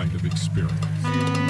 kind of experience.